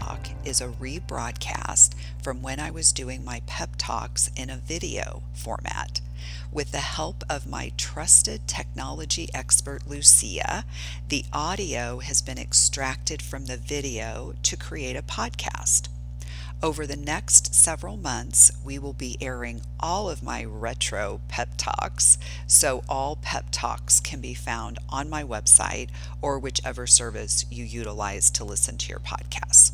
talk is a rebroadcast from when I was doing my pep talks in a video format. With the help of my trusted technology expert Lucia, the audio has been extracted from the video to create a podcast. Over the next several months, we will be airing all of my retro pep talks, so all pep talks can be found on my website or whichever service you utilize to listen to your podcasts.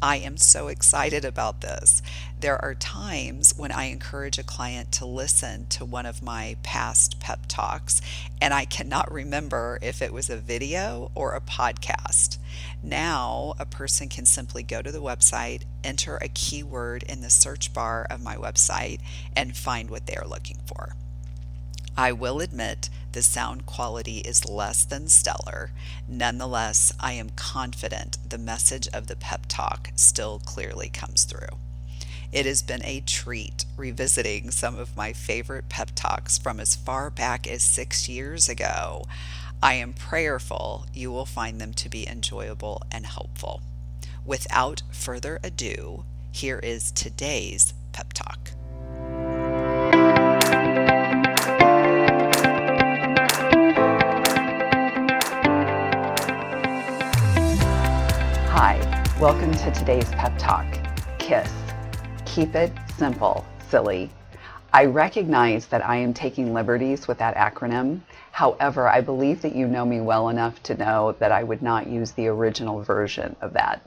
I am so excited about this. There are times when I encourage a client to listen to one of my past pep talks, and I cannot remember if it was a video or a podcast. Now, a person can simply go to the website, enter a keyword in the search bar of my website, and find what they are looking for. I will admit the sound quality is less than stellar. Nonetheless, I am confident the message of the pep talk still clearly comes through. It has been a treat revisiting some of my favorite pep talks from as far back as six years ago. I am prayerful you will find them to be enjoyable and helpful. Without further ado, here is today's pep talk. Welcome to today's pep talk. KISS. Keep it simple, silly. I recognize that I am taking liberties with that acronym. However, I believe that you know me well enough to know that I would not use the original version of that.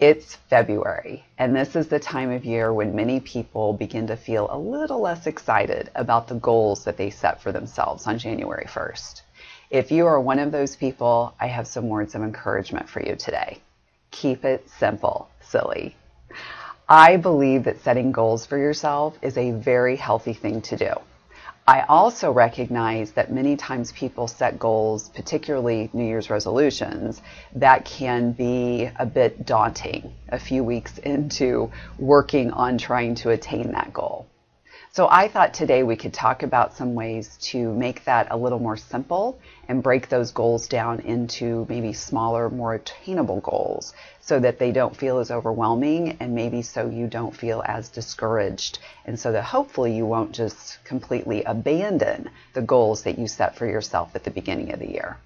It's February, and this is the time of year when many people begin to feel a little less excited about the goals that they set for themselves on January 1st. If you are one of those people, I have some words of encouragement for you today. Keep it simple, silly. I believe that setting goals for yourself is a very healthy thing to do. I also recognize that many times people set goals, particularly New Year's resolutions, that can be a bit daunting a few weeks into working on trying to attain that goal. So I thought today we could talk about some ways to make that a little more simple and break those goals down into maybe smaller, more attainable goals so that they don't feel as overwhelming and maybe so you don't feel as discouraged and so that hopefully you won't just completely abandon the goals that you set for yourself at the beginning of the year.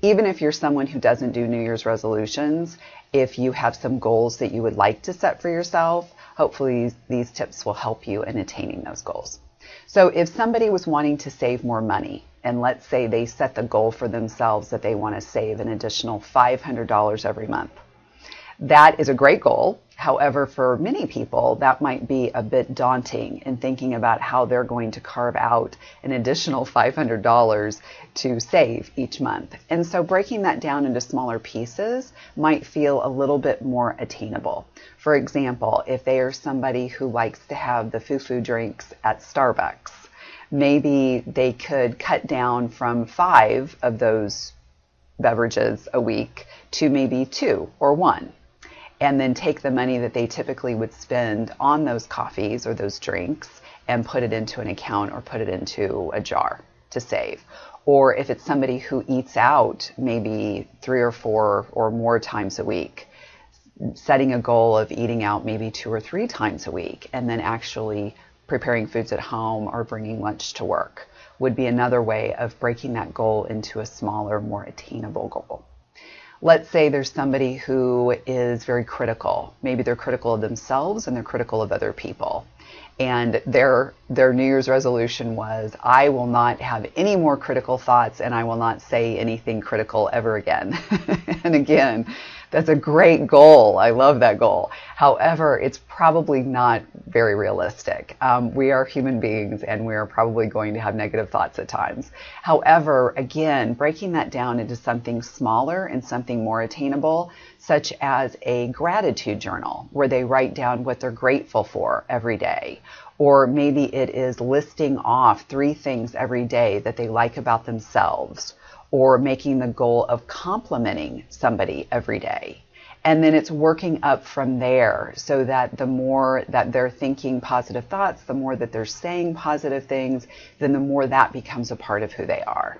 Even if you're someone who doesn't do New Year's resolutions, if you have some goals that you would like to set for yourself, hopefully these tips will help you in attaining those goals. So if somebody was wanting to save more money, and let's say they set the goal for themselves that they want to save an additional $500 every month. That is a great goal. However, for many people, that might be a bit daunting in thinking about how they're going to carve out an additional $500 to save each month. And so breaking that down into smaller pieces might feel a little bit more attainable. For example, if they are somebody who likes to have the foo-foo drinks at Starbucks, maybe they could cut down from five of those beverages a week to maybe two or one and then take the money that they typically would spend on those coffees or those drinks and put it into an account or put it into a jar to save. Or if it's somebody who eats out maybe three or four or more times a week, setting a goal of eating out maybe two or three times a week and then actually preparing foods at home or bringing lunch to work would be another way of breaking that goal into a smaller, more attainable goal let's say there's somebody who is very critical. Maybe they're critical of themselves and they're critical of other people. And their their New Year's resolution was, I will not have any more critical thoughts and I will not say anything critical ever again. and again, that's a great goal. I love that goal. However, it's probably not very realistic. Um, we are human beings and we are probably going to have negative thoughts at times. However, again, breaking that down into something smaller and something more attainable, such as a gratitude journal where they write down what they're grateful for every day. Or maybe it is listing off three things every day that they like about themselves or making the goal of complimenting somebody every day. And then it's working up from there so that the more that they're thinking positive thoughts, the more that they're saying positive things, then the more that becomes a part of who they are.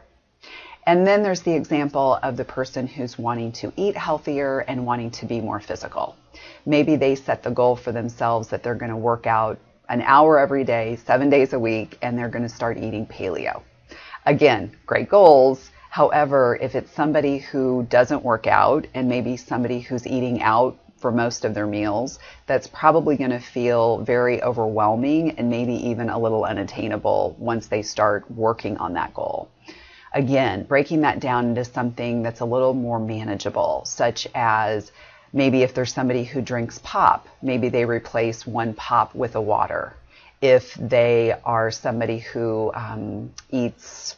And then there's the example of the person who's wanting to eat healthier and wanting to be more physical. Maybe they set the goal for themselves that they're going to work out an hour every day, seven days a week, and they're going to start eating paleo. Again, great goals. However, if it's somebody who doesn't work out and maybe somebody who's eating out for most of their meals, that's probably going to feel very overwhelming and maybe even a little unattainable once they start working on that goal. Again, breaking that down into something that's a little more manageable, such as maybe if there's somebody who drinks pop, maybe they replace one pop with a water. If they are somebody who um, eats,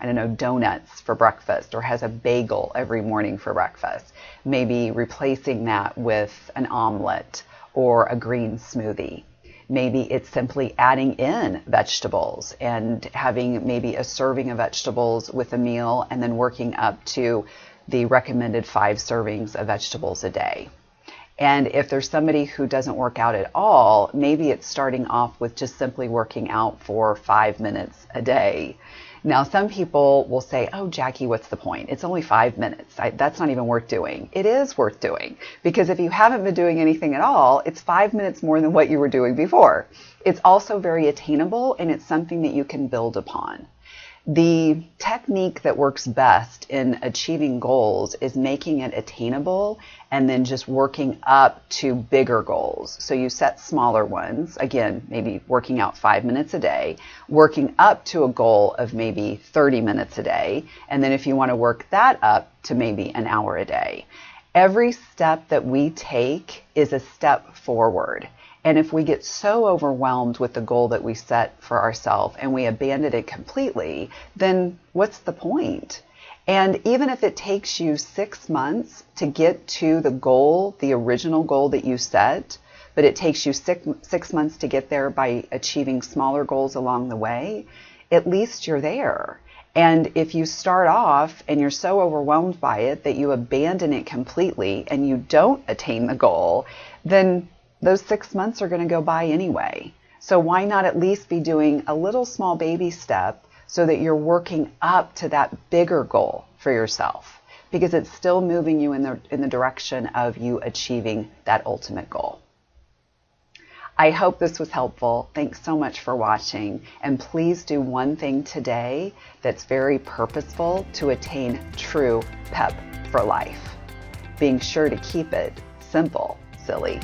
I don't know, donuts for breakfast or has a bagel every morning for breakfast, maybe replacing that with an omelet or a green smoothie. Maybe it's simply adding in vegetables and having maybe a serving of vegetables with a meal and then working up to the recommended five servings of vegetables a day. And if there's somebody who doesn't work out at all, maybe it's starting off with just simply working out for five minutes a day now, some people will say, Oh, Jackie, what's the point? It's only five minutes. I, that's not even worth doing. It is worth doing because if you haven't been doing anything at all, it's five minutes more than what you were doing before. It's also very attainable and it's something that you can build upon. The technique that works best in achieving goals is making it attainable and then just working up to bigger goals. So you set smaller ones, again, maybe working out five minutes a day, working up to a goal of maybe 30 minutes a day. And then if you want to work that up to maybe an hour a day. Every step that we take is a step forward. And if we get so overwhelmed with the goal that we set for ourselves and we abandon it completely, then what's the point? And even if it takes you six months to get to the goal, the original goal that you set, but it takes you six, six months to get there by achieving smaller goals along the way, at least you're there. And if you start off and you're so overwhelmed by it that you abandon it completely and you don't attain the goal, then those six months are going to go by anyway. So why not at least be doing a little small baby step so that you're working up to that bigger goal for yourself? Because it's still moving you in the, in the direction of you achieving that ultimate goal. I hope this was helpful. Thanks so much for watching. And please do one thing today that's very purposeful to attain true pep for life. Being sure to keep it simple, silly.